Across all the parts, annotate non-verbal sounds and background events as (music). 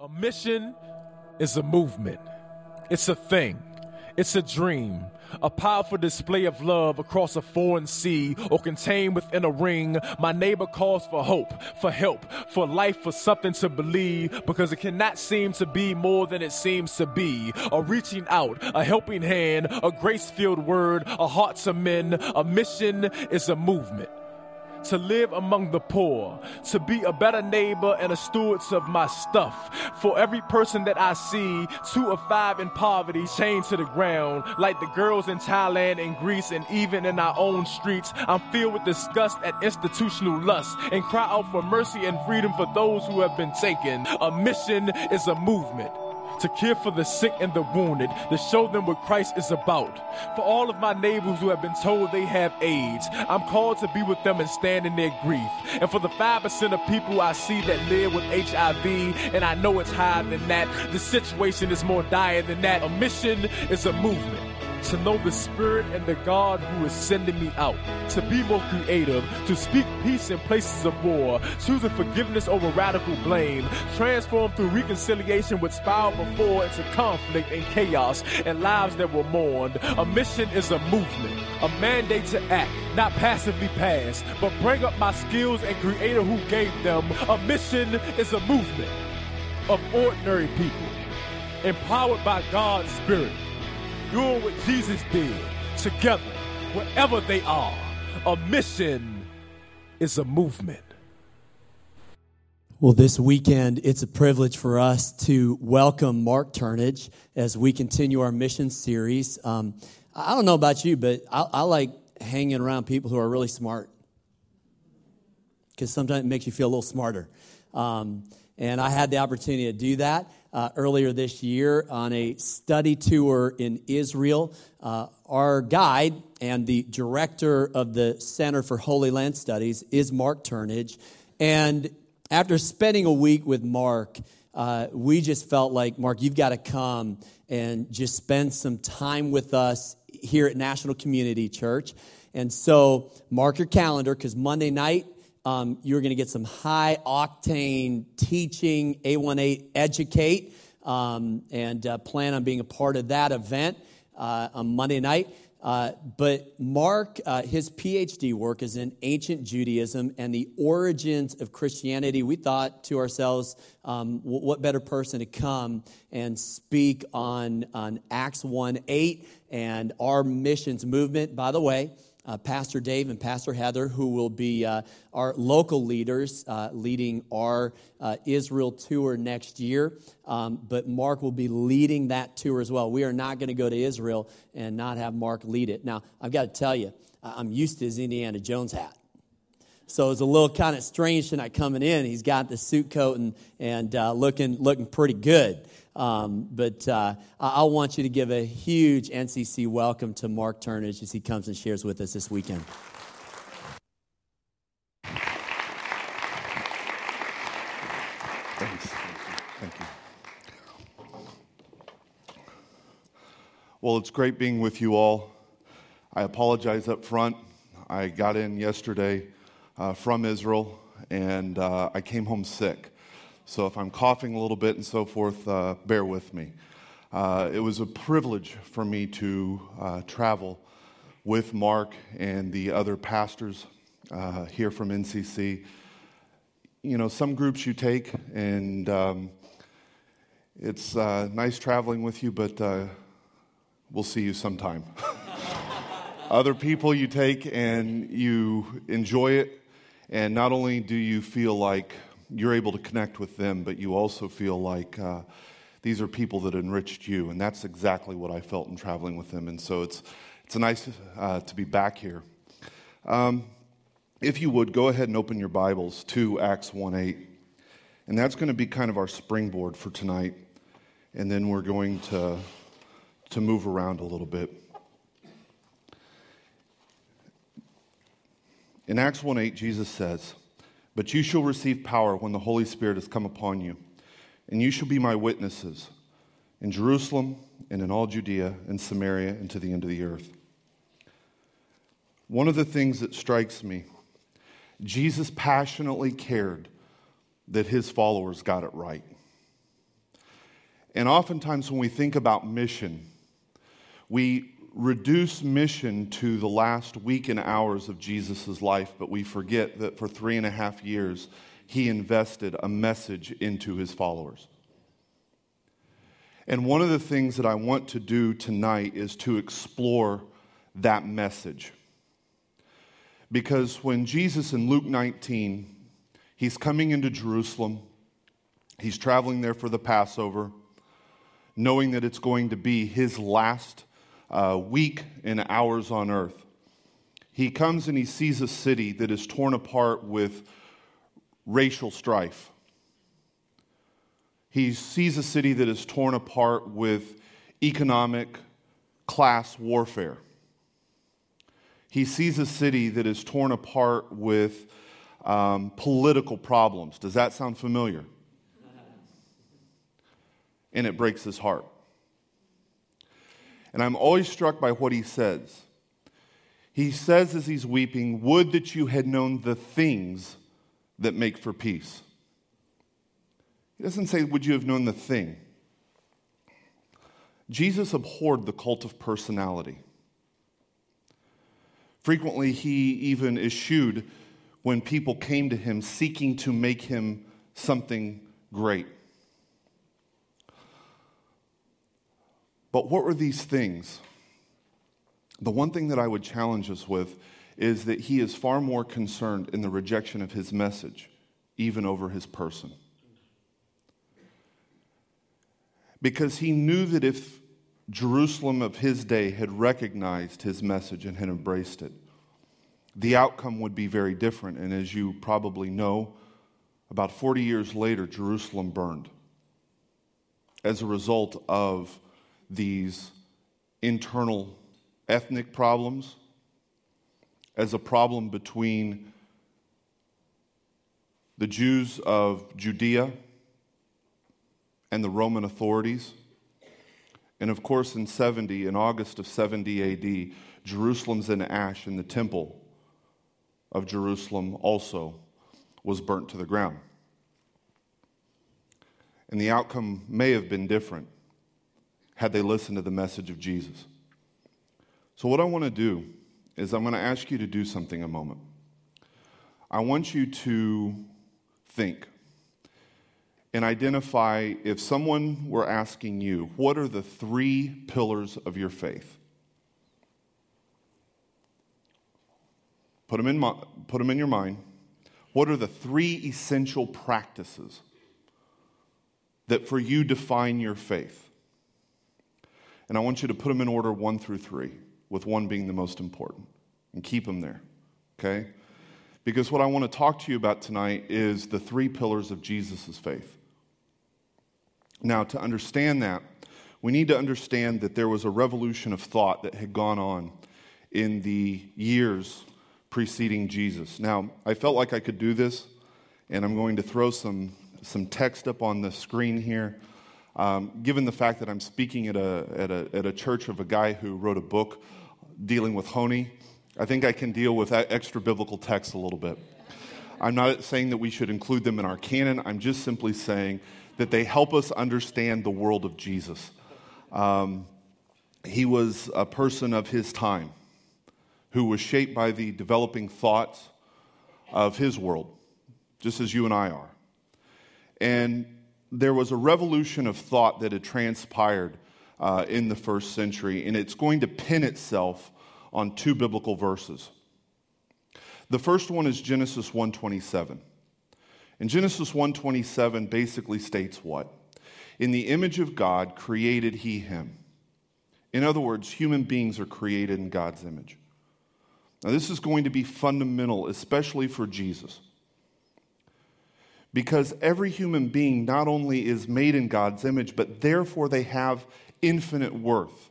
A mission is a movement. It's a thing. It's a dream. A powerful display of love across a foreign sea or contained within a ring. My neighbor calls for hope, for help, for life, for something to believe because it cannot seem to be more than it seems to be. A reaching out, a helping hand, a grace filled word, a heart to mend. A mission is a movement to live among the poor, to be a better neighbor and a steward of my stuff. For every person that I see, two or five in poverty, chained to the ground, like the girls in Thailand and Greece, and even in our own streets, I'm filled with disgust at institutional lust and cry out for mercy and freedom for those who have been taken. A mission is a movement to care for the sick and the wounded, to show them what Christ is about. For all of my neighbors who have been told they have AIDS, I'm called to be with them and stand in their grief. And for the 5% of people I see that live with HIV, and I know it's higher than that, the situation is more dire than that. A mission is a movement to know the Spirit and the God who is sending me out, to be more creative, to speak peace in places of war, choosing forgiveness over radical blame, transform through reconciliation which spiraled before into conflict and chaos and lives that were mourned. A mission is a movement, a mandate to act, not passively pass, but bring up my skills and creator who gave them. A mission is a movement of ordinary people, empowered by God's Spirit doing what Jesus did together, wherever they are. A mission is a movement. Well, this weekend, it's a privilege for us to welcome Mark Turnage as we continue our mission series. Um, I don't know about you, but I, I like hanging around people who are really smart because sometimes it makes you feel a little smarter. Um, and I had the opportunity to do that uh, earlier this year on a study tour in Israel. Uh, our guide and the director of the Center for Holy Land Studies is Mark Turnage. And after spending a week with Mark, uh, we just felt like, Mark, you've got to come and just spend some time with us here at National Community Church. And so, mark your calendar because Monday night um, you're going to get some high octane teaching, A18 Educate, um, and uh, plan on being a part of that event uh, on Monday night. Uh, but Mark, uh, his PhD work is in ancient Judaism and the origins of Christianity. We thought to ourselves, um, what better person to come and speak on, on Acts 1 8 and our missions movement? By the way, uh, Pastor Dave and Pastor Heather, who will be uh, our local leaders uh, leading our uh, Israel tour next year. Um, but Mark will be leading that tour as well. We are not going to go to Israel and not have Mark lead it. Now, I've got to tell you, I'm used to his Indiana Jones hat. So it's a little kind of strange tonight coming in. He's got the suit coat and, and uh, looking, looking pretty good. Um, but uh, I want you to give a huge NCC welcome to Mark Turnage as he comes and shares with us this weekend. Thanks. Thank you. Well, it's great being with you all. I apologize up front. I got in yesterday uh, from Israel and uh, I came home sick. So if I'm coughing a little bit and so forth, uh, bear with me. Uh, it was a privilege for me to uh, travel with Mark and the other pastors here from NCC. You know, some groups you take, and um, it's nice traveling with you, but we'll see you sometime. (laughs) other people you take and you enjoy it, and not only do you feel like you're able to connect with them, but you also feel like uh, these are people that enriched you. And that's exactly what I felt in traveling with them. And so it's, it's nice uh, to be back here. Um, if you would, go ahead and open your Bibles to Acts 1 8. And that's going to be kind of our springboard for tonight. And then we're going to, to move around a little bit. In Acts 1 8, Jesus says, but you shall receive power when the Holy Spirit has come upon you, and you shall be my witnesses in Jerusalem and in all Judea and Samaria and to the end of the earth. One of the things that strikes me, Jesus passionately cared that his followers got it right. And oftentimes, when we think about mission, we reduce mission to the last week and hours of Jesus' life, but we forget that for three and a half years, he invested a message into his followers. And one of the things that I want to do tonight is to explore that message. Because when Jesus in Luke 19, he's coming into Jerusalem, he's traveling there for the Passover, knowing that it's going to be his last uh, week and hours on earth. He comes and he sees a city that is torn apart with racial strife. He sees a city that is torn apart with economic class warfare. He sees a city that is torn apart with um, political problems. Does that sound familiar? And it breaks his heart. And I'm always struck by what he says. He says as he's weeping, Would that you had known the things that make for peace. He doesn't say, Would you have known the thing? Jesus abhorred the cult of personality. Frequently, he even eschewed when people came to him seeking to make him something great. But what were these things? The one thing that I would challenge us with is that he is far more concerned in the rejection of his message, even over his person. Because he knew that if Jerusalem of his day had recognized his message and had embraced it, the outcome would be very different. And as you probably know, about 40 years later, Jerusalem burned as a result of these internal ethnic problems, as a problem between the Jews of Judea and the Roman authorities. And of course, in 70, in August of 70 AD, Jerusalem's in ash, and the temple of Jerusalem also was burnt to the ground. And the outcome may have been different had they listened to the message of Jesus. So, what I want to do is I'm going to ask you to do something a moment. I want you to think and identify if someone were asking you, what are the three pillars of your faith? Put them in, put them in your mind. What are the three essential practices that for you define your faith? And I want you to put them in order one through three, with one being the most important, and keep them there, okay? Because what I want to talk to you about tonight is the three pillars of Jesus' faith. Now, to understand that, we need to understand that there was a revolution of thought that had gone on in the years preceding Jesus. Now, I felt like I could do this, and I'm going to throw some, some text up on the screen here. Um, given the fact that I'm speaking at a, at, a, at a church of a guy who wrote a book dealing with Honi, I think I can deal with extra biblical texts a little bit. I'm not saying that we should include them in our canon. I'm just simply saying that they help us understand the world of Jesus. Um, he was a person of his time who was shaped by the developing thoughts of his world, just as you and I are. And there was a revolution of thought that had transpired uh, in the first century, and it's going to pin itself on two biblical verses. The first one is Genesis 1:27. And Genesis 1:27 basically states what? In the image of God created he him. In other words, human beings are created in God's image. Now this is going to be fundamental especially for Jesus because every human being not only is made in God's image, but therefore they have infinite worth.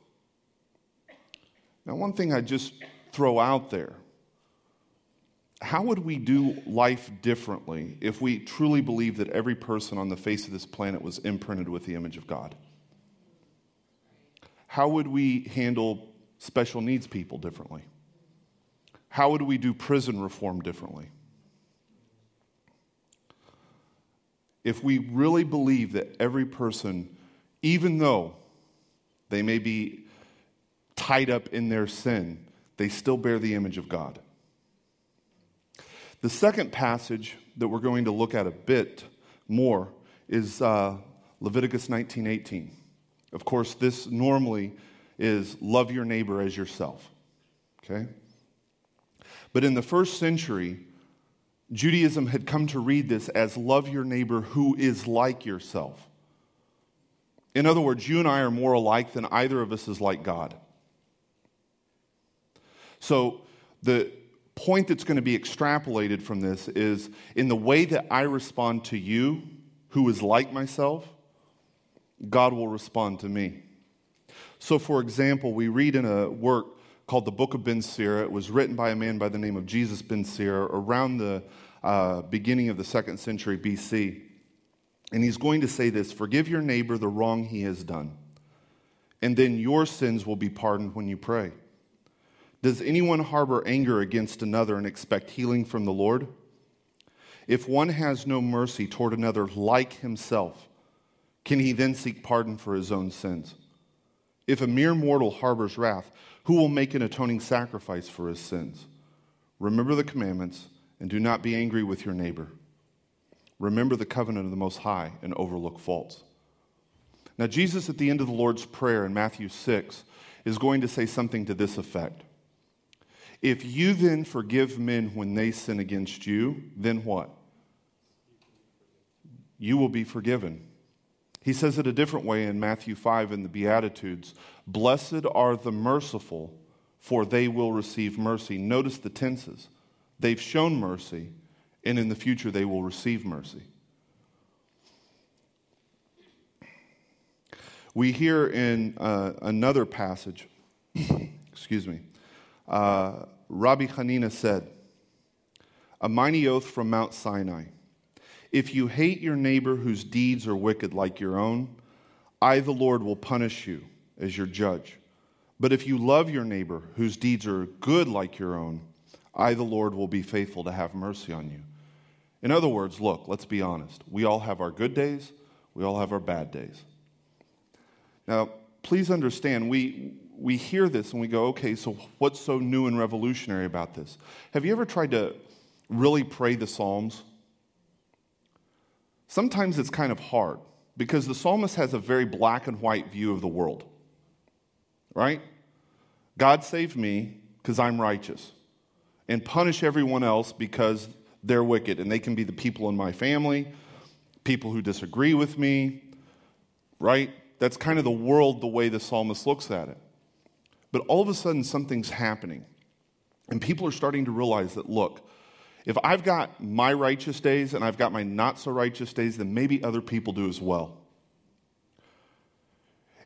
Now, one thing I just throw out there how would we do life differently if we truly believed that every person on the face of this planet was imprinted with the image of God? How would we handle special needs people differently? How would we do prison reform differently? If we really believe that every person even though they may be tied up in their sin, they still bear the image of God. The second passage that we're going to look at a bit more is uh, Leviticus 19:18. Of course, this normally is love your neighbor as yourself. Okay? But in the first century, Judaism had come to read this as love your neighbor who is like yourself. In other words, you and I are more alike than either of us is like God. So the point that's going to be extrapolated from this is in the way that I respond to you, who is like myself, God will respond to me. So, for example, we read in a work called the Book of Ben Sira. It was written by a man by the name of Jesus Ben Sira around the uh, beginning of the second century BC. And he's going to say this Forgive your neighbor the wrong he has done, and then your sins will be pardoned when you pray. Does anyone harbor anger against another and expect healing from the Lord? If one has no mercy toward another like himself, can he then seek pardon for his own sins? If a mere mortal harbors wrath, who will make an atoning sacrifice for his sins? Remember the commandments and do not be angry with your neighbor. Remember the covenant of the Most High and overlook faults. Now, Jesus, at the end of the Lord's Prayer in Matthew 6, is going to say something to this effect. If you then forgive men when they sin against you, then what? You will be forgiven. He says it a different way in Matthew 5 in the Beatitudes Blessed are the merciful, for they will receive mercy. Notice the tenses. They've shown mercy, and in the future they will receive mercy. We hear in uh, another passage, (coughs) excuse me, uh, Rabbi Hanina said, A mighty oath from Mount Sinai. If you hate your neighbor whose deeds are wicked like your own, I, the Lord, will punish you as your judge. But if you love your neighbor whose deeds are good like your own, I, the Lord, will be faithful to have mercy on you. In other words, look, let's be honest. We all have our good days, we all have our bad days. Now, please understand, we, we hear this and we go, okay, so what's so new and revolutionary about this? Have you ever tried to really pray the Psalms? Sometimes it's kind of hard because the psalmist has a very black and white view of the world, right? God save me because I'm righteous, and punish everyone else because they're wicked, and they can be the people in my family, people who disagree with me, right? That's kind of the world the way the psalmist looks at it. But all of a sudden, something's happening, and people are starting to realize that, look, if I've got my righteous days and I've got my not so righteous days, then maybe other people do as well.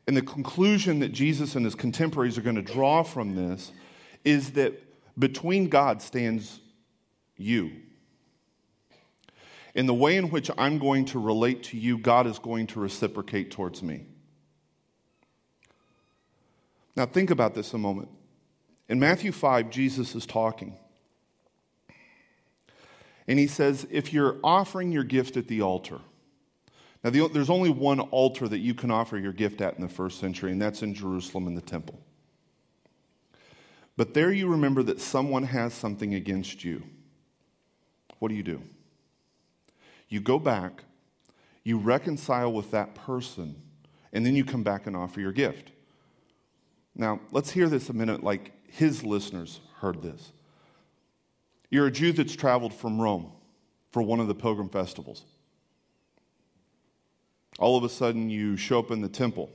And the conclusion that Jesus and his contemporaries are going to draw from this is that between God stands you. In the way in which I'm going to relate to you, God is going to reciprocate towards me. Now, think about this a moment. In Matthew 5, Jesus is talking. And he says, if you're offering your gift at the altar, now the, there's only one altar that you can offer your gift at in the first century, and that's in Jerusalem in the temple. But there you remember that someone has something against you. What do you do? You go back, you reconcile with that person, and then you come back and offer your gift. Now, let's hear this a minute like his listeners heard this. You're a Jew that's traveled from Rome for one of the pilgrim festivals. All of a sudden, you show up in the temple,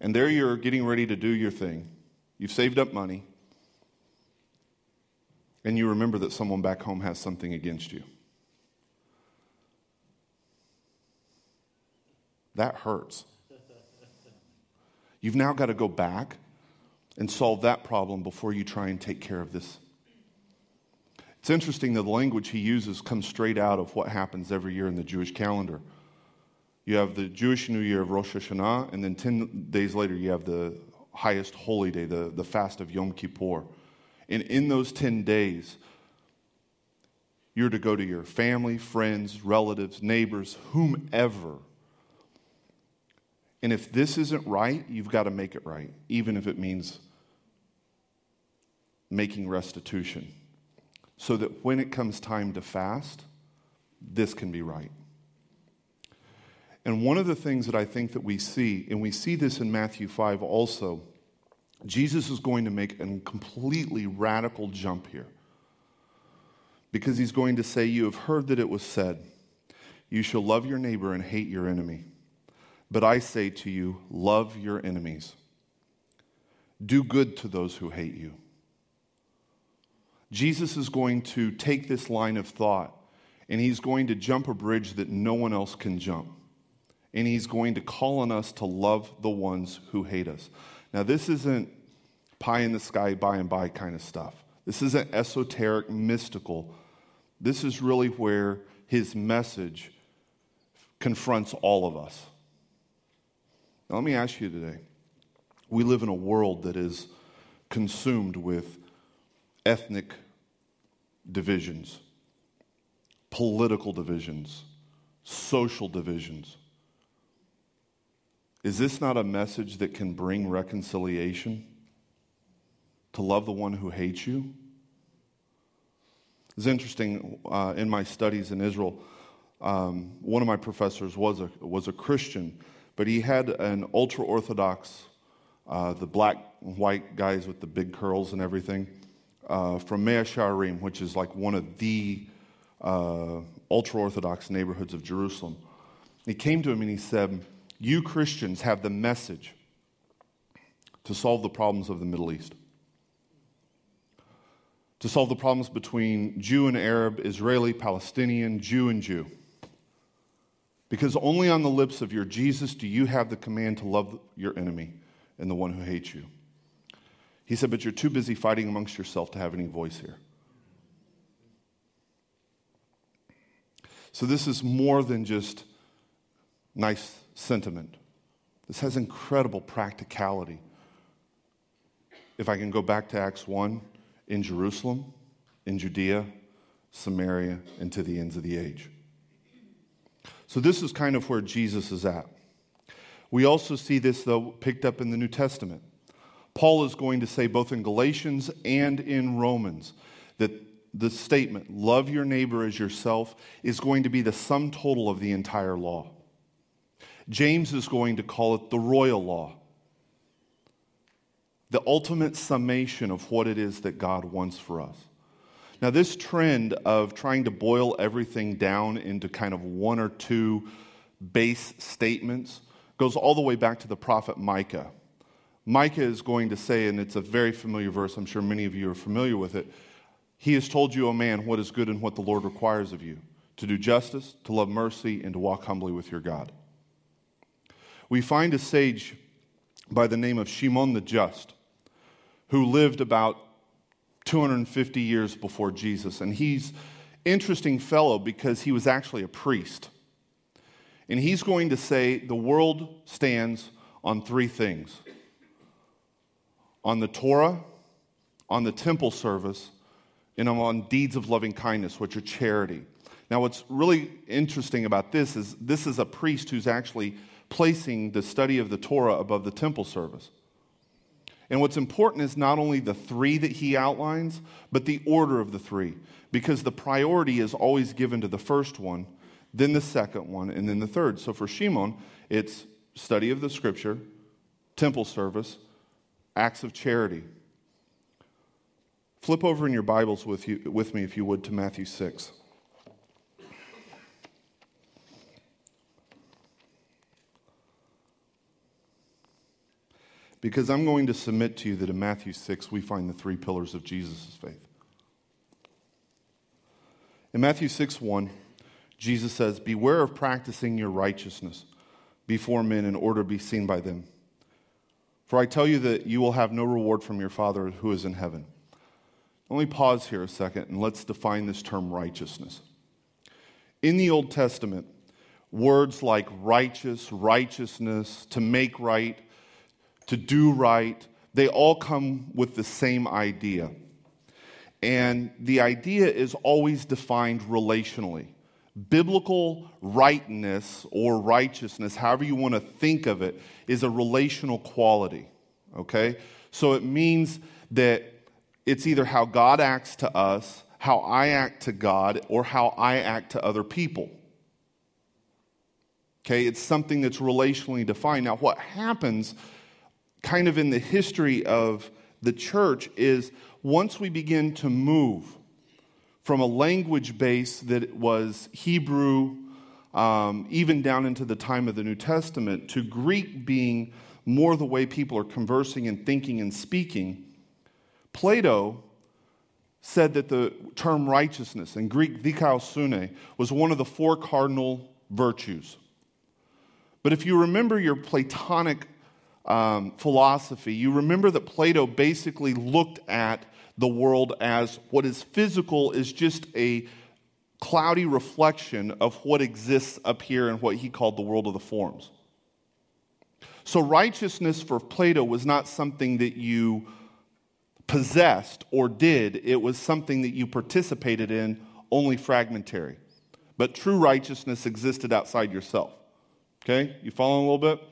and there you're getting ready to do your thing. You've saved up money, and you remember that someone back home has something against you. That hurts. You've now got to go back and solve that problem before you try and take care of this it's interesting that the language he uses comes straight out of what happens every year in the Jewish calendar. You have the Jewish New Year of Rosh Hashanah, and then 10 days later, you have the highest holy day, the, the fast of Yom Kippur. And in those 10 days, you're to go to your family, friends, relatives, neighbors, whomever, And if this isn't right, you've got to make it right, even if it means making restitution. So that when it comes time to fast, this can be right. And one of the things that I think that we see, and we see this in Matthew 5 also, Jesus is going to make a completely radical jump here. Because he's going to say, You have heard that it was said, You shall love your neighbor and hate your enemy. But I say to you, love your enemies. Do good to those who hate you. Jesus is going to take this line of thought and he's going to jump a bridge that no one else can jump. And he's going to call on us to love the ones who hate us. Now, this isn't pie in the sky, by and by kind of stuff. This isn't esoteric, mystical. This is really where his message confronts all of us. Now, let me ask you today we live in a world that is consumed with ethnic divisions, political divisions, social divisions. Is this not a message that can bring reconciliation? To love the one who hates you? It's interesting, uh, in my studies in Israel, um, one of my professors was a, was a Christian, but he had an ultra Orthodox, uh, the black and white guys with the big curls and everything uh, from Mea Shearim, which is like one of the uh, ultra Orthodox neighborhoods of Jerusalem. He came to him and he said, You Christians have the message to solve the problems of the Middle East, to solve the problems between Jew and Arab, Israeli, Palestinian, Jew and Jew. Because only on the lips of your Jesus do you have the command to love your enemy and the one who hates you. He said, But you're too busy fighting amongst yourself to have any voice here. So, this is more than just nice sentiment. This has incredible practicality. If I can go back to Acts 1, in Jerusalem, in Judea, Samaria, and to the ends of the age. So, this is kind of where Jesus is at. We also see this, though, picked up in the New Testament. Paul is going to say both in Galatians and in Romans that the statement, love your neighbor as yourself, is going to be the sum total of the entire law. James is going to call it the royal law, the ultimate summation of what it is that God wants for us. Now, this trend of trying to boil everything down into kind of one or two base statements goes all the way back to the prophet Micah. Micah is going to say, and it's a very familiar verse, I'm sure many of you are familiar with it. He has told you, O man, what is good and what the Lord requires of you to do justice, to love mercy, and to walk humbly with your God. We find a sage by the name of Shimon the Just who lived about 250 years before Jesus. And he's interesting fellow because he was actually a priest. And he's going to say the world stands on three things on the Torah, on the temple service, and on deeds of loving kindness, which are charity. Now, what's really interesting about this is this is a priest who's actually placing the study of the Torah above the temple service. And what's important is not only the three that he outlines, but the order of the three, because the priority is always given to the first one, then the second one, and then the third. So for Shimon, it's study of the scripture, temple service, acts of charity. Flip over in your Bibles with, you, with me, if you would, to Matthew 6. Because I'm going to submit to you that in Matthew 6, we find the three pillars of Jesus' faith. In Matthew 6 1, Jesus says, Beware of practicing your righteousness before men in order to be seen by them. For I tell you that you will have no reward from your Father who is in heaven. Let me pause here a second and let's define this term righteousness. In the Old Testament, words like righteous, righteousness, to make right, to do right, they all come with the same idea. And the idea is always defined relationally Biblical rightness or righteousness, however you want to think of it, is a relational quality. Okay? So it means that it's either how God acts to us, how I act to God, or how I act to other people. Okay? It's something that's relationally defined. Now, what happens kind of in the history of the church is once we begin to move from a language base that was Hebrew, um, even down into the time of the New Testament, to Greek being more the way people are conversing and thinking and speaking, Plato said that the term righteousness, in Greek dikaiosune, was one of the four cardinal virtues. But if you remember your Platonic um, philosophy, you remember that Plato basically looked at the world as what is physical is just a cloudy reflection of what exists up here in what he called the world of the forms. So, righteousness for Plato was not something that you possessed or did, it was something that you participated in, only fragmentary. But true righteousness existed outside yourself. Okay? You following a little bit?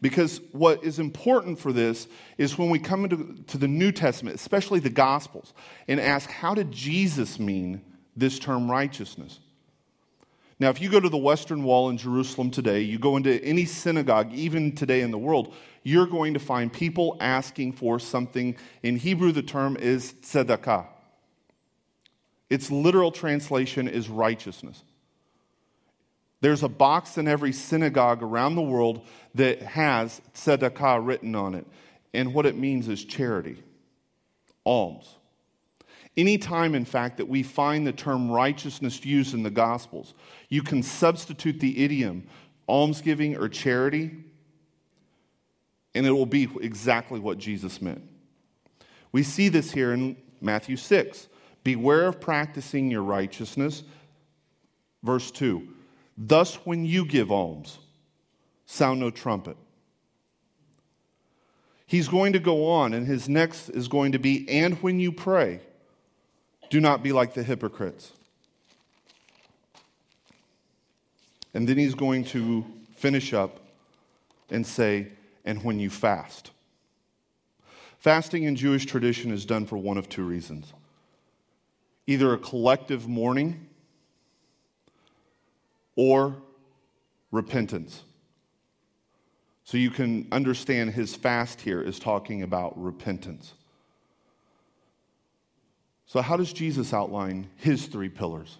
Because what is important for this is when we come into to the New Testament, especially the Gospels, and ask, how did Jesus mean this term righteousness? Now, if you go to the Western Wall in Jerusalem today, you go into any synagogue, even today in the world, you're going to find people asking for something. In Hebrew, the term is tzedakah. Its literal translation is righteousness. There's a box in every synagogue around the world that has tzedakah written on it. And what it means is charity, alms. Any time, in fact, that we find the term righteousness used in the Gospels, you can substitute the idiom almsgiving or charity, and it will be exactly what Jesus meant. We see this here in Matthew 6. Beware of practicing your righteousness. Verse 2 Thus, when you give alms, sound no trumpet. He's going to go on, and his next is going to be, and when you pray, do not be like the hypocrites. And then he's going to finish up and say, and when you fast. Fasting in Jewish tradition is done for one of two reasons either a collective mourning or repentance. So you can understand his fast here is talking about repentance. So, how does Jesus outline his three pillars?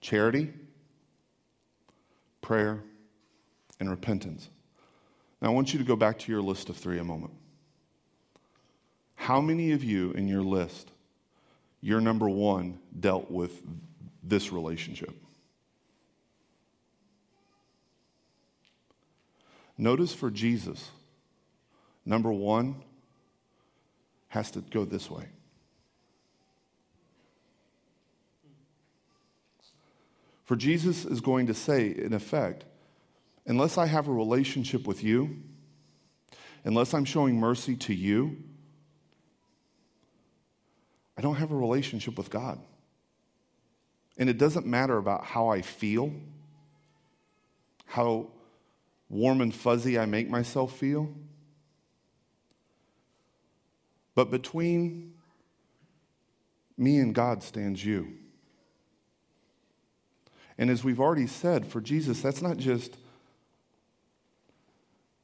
Charity, prayer, and repentance. Now, I want you to go back to your list of three a moment. How many of you in your list, your number one, dealt with this relationship. Notice for Jesus, number one has to go this way. For Jesus is going to say, in effect, unless I have a relationship with you, unless I'm showing mercy to you, I don't have a relationship with God. And it doesn't matter about how I feel, how warm and fuzzy I make myself feel. But between me and God stands you. And as we've already said, for Jesus, that's not just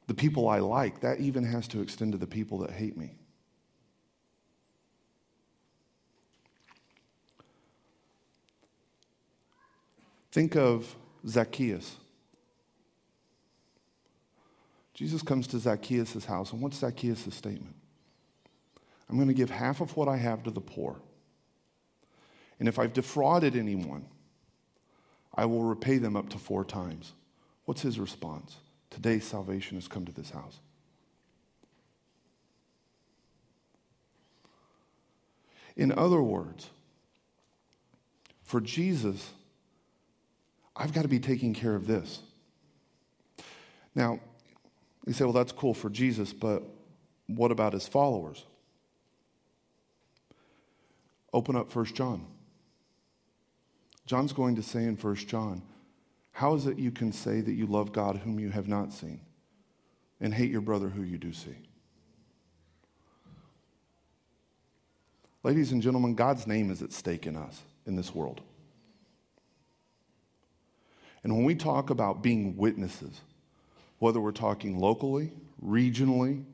the people I like, that even has to extend to the people that hate me. Think of Zacchaeus. Jesus comes to Zacchaeus' house, and what's Zacchaeus' statement? I'm going to give half of what I have to the poor. And if I've defrauded anyone, I will repay them up to four times. What's his response? Today, salvation has come to this house. In other words, for Jesus, I've got to be taking care of this. Now, you say, well, that's cool for Jesus, but what about his followers? Open up 1 John. John's going to say in 1 John, How is it you can say that you love God whom you have not seen and hate your brother who you do see? Ladies and gentlemen, God's name is at stake in us, in this world. And when we talk about being witnesses, whether we're talking locally, regionally,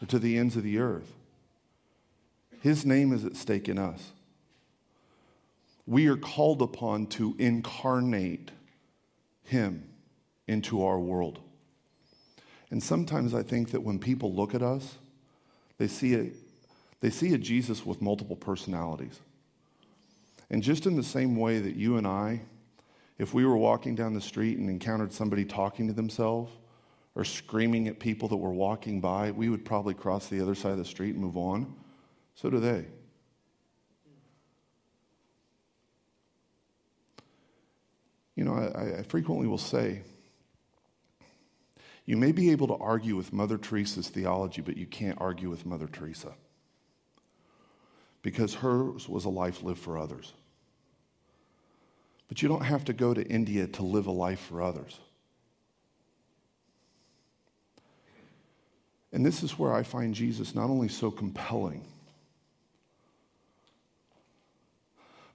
or to the ends of the earth, His name is at stake in us. We are called upon to incarnate Him into our world. And sometimes I think that when people look at us, they see a, they see a Jesus with multiple personalities. And just in the same way that you and I, if we were walking down the street and encountered somebody talking to themselves or screaming at people that were walking by, we would probably cross the other side of the street and move on. So do they. You know, I, I frequently will say, you may be able to argue with Mother Teresa's theology, but you can't argue with Mother Teresa because hers was a life lived for others. But you don't have to go to India to live a life for others. And this is where I find Jesus not only so compelling,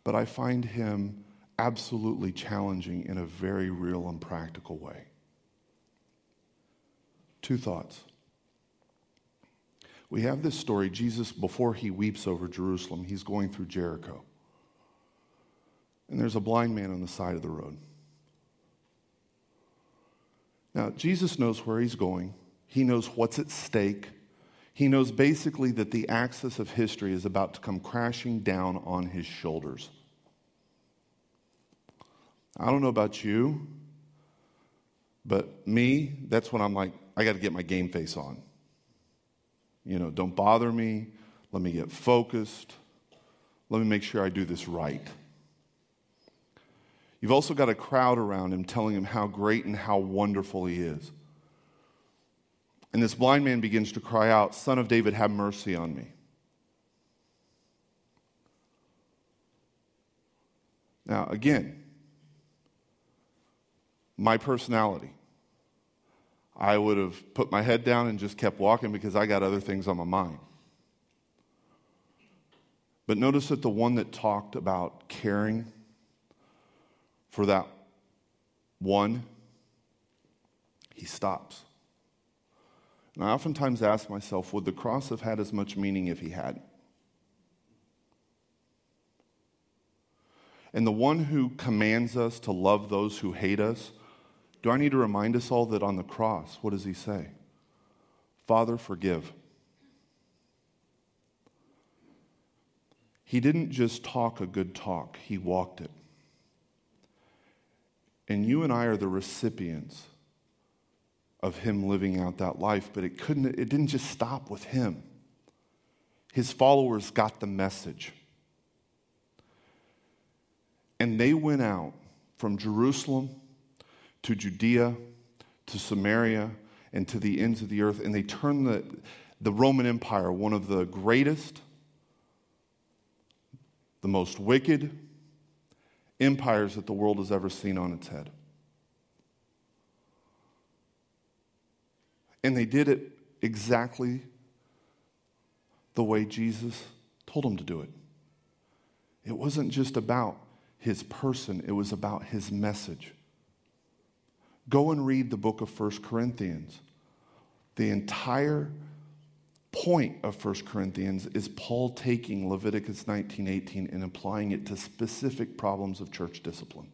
but I find him absolutely challenging in a very real and practical way. Two thoughts. We have this story Jesus, before he weeps over Jerusalem, he's going through Jericho. And there's a blind man on the side of the road. Now, Jesus knows where he's going, he knows what's at stake. He knows basically that the axis of history is about to come crashing down on his shoulders. I don't know about you, but me, that's when I'm like, I got to get my game face on. You know, don't bother me. Let me get focused. Let me make sure I do this right. You've also got a crowd around him telling him how great and how wonderful he is. And this blind man begins to cry out, Son of David, have mercy on me. Now, again, my personality. I would have put my head down and just kept walking because I got other things on my mind. But notice that the one that talked about caring for that one, he stops. And I oftentimes ask myself, would the cross have had as much meaning if he had? And the one who commands us to love those who hate us, do I need to remind us all that on the cross, what does he say? Father, forgive. He didn't just talk a good talk, he walked it. And you and I are the recipients of him living out that life, but it couldn't it didn't just stop with him. His followers got the message. And they went out from Jerusalem to Judea to Samaria and to the ends of the earth, and they turned the, the Roman Empire, one of the greatest, the most wicked empires that the world has ever seen on its head. And they did it exactly the way Jesus told them to do it. It wasn't just about his person, it was about his message. Go and read the book of First Corinthians. The entire point of First Corinthians is Paul taking Leviticus 19:18 and applying it to specific problems of church discipline.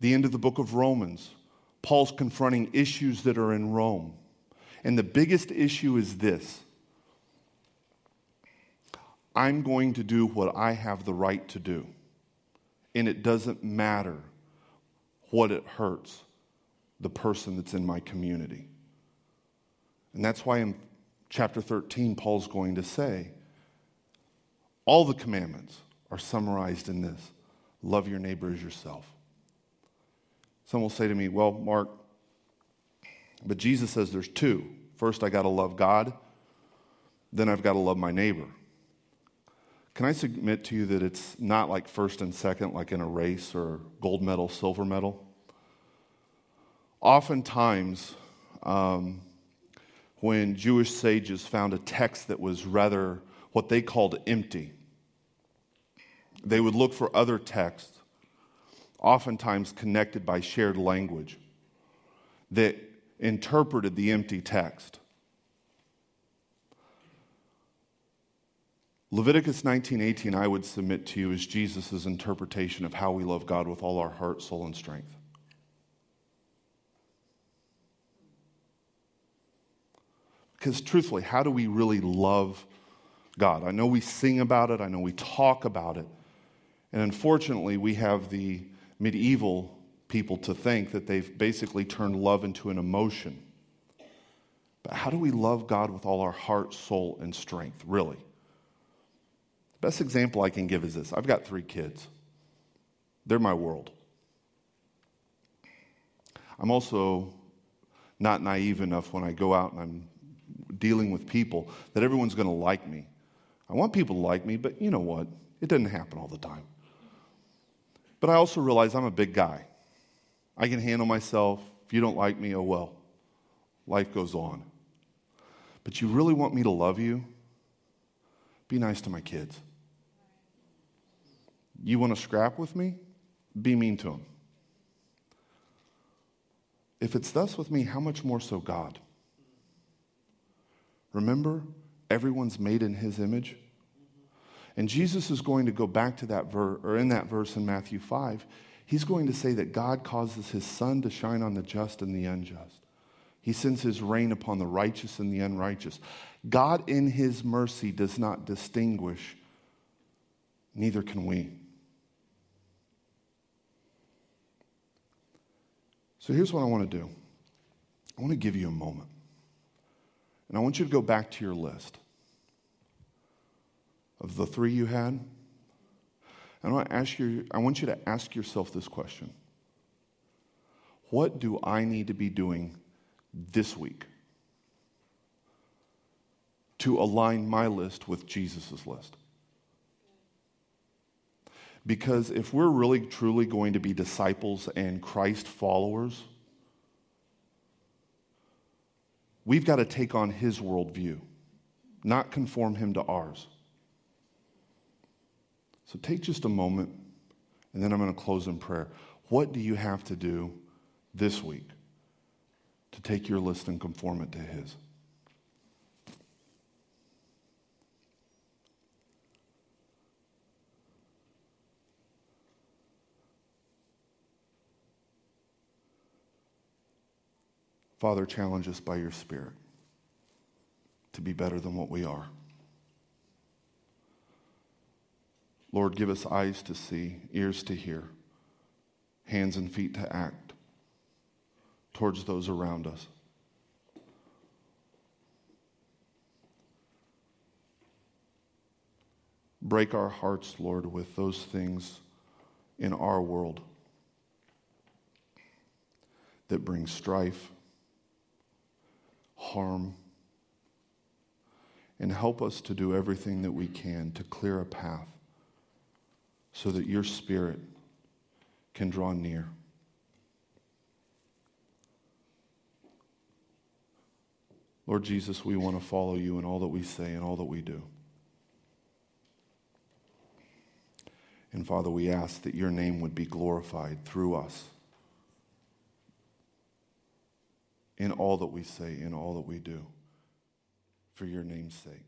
The end of the book of Romans, Paul's confronting issues that are in Rome. And the biggest issue is this I'm going to do what I have the right to do. And it doesn't matter what it hurts the person that's in my community. And that's why in chapter 13, Paul's going to say all the commandments are summarized in this love your neighbor as yourself. Some will say to me, Well, Mark, but Jesus says there's two. First, I got to love God, then I've got to love my neighbor. Can I submit to you that it's not like first and second, like in a race or gold medal, silver medal? Oftentimes, um, when Jewish sages found a text that was rather what they called empty, they would look for other texts, oftentimes connected by shared language, that interpreted the empty text. Leviticus 19:18 I would submit to you is Jesus' interpretation of how we love God with all our heart, soul and strength. Because truthfully, how do we really love God? I know we sing about it, I know we talk about it. And unfortunately, we have the medieval people to think that they've basically turned love into an emotion. But how do we love God with all our heart, soul, and strength, really? The best example I can give is this I've got three kids, they're my world. I'm also not naive enough when I go out and I'm dealing with people that everyone's going to like me. I want people to like me, but you know what? It doesn't happen all the time. But I also realize I'm a big guy. I can handle myself. If you don't like me, oh well. Life goes on. But you really want me to love you? Be nice to my kids. You want to scrap with me? Be mean to them. If it's thus with me, how much more so God? Remember, everyone's made in his image. And Jesus is going to go back to that verse, or in that verse in Matthew 5, he's going to say that God causes his sun to shine on the just and the unjust. He sends his rain upon the righteous and the unrighteous. God, in his mercy, does not distinguish, neither can we. So here's what I want to do I want to give you a moment. And I want you to go back to your list of the three you had. And I want, ask you, I want you to ask yourself this question What do I need to be doing this week to align my list with Jesus' list? Because if we're really truly going to be disciples and Christ followers, We've got to take on his worldview, not conform him to ours. So take just a moment, and then I'm going to close in prayer. What do you have to do this week to take your list and conform it to his? Father, challenge us by your Spirit to be better than what we are. Lord, give us eyes to see, ears to hear, hands and feet to act towards those around us. Break our hearts, Lord, with those things in our world that bring strife harm, and help us to do everything that we can to clear a path so that your Spirit can draw near. Lord Jesus, we want to follow you in all that we say and all that we do. And Father, we ask that your name would be glorified through us in all that we say, in all that we do, for your name's sake.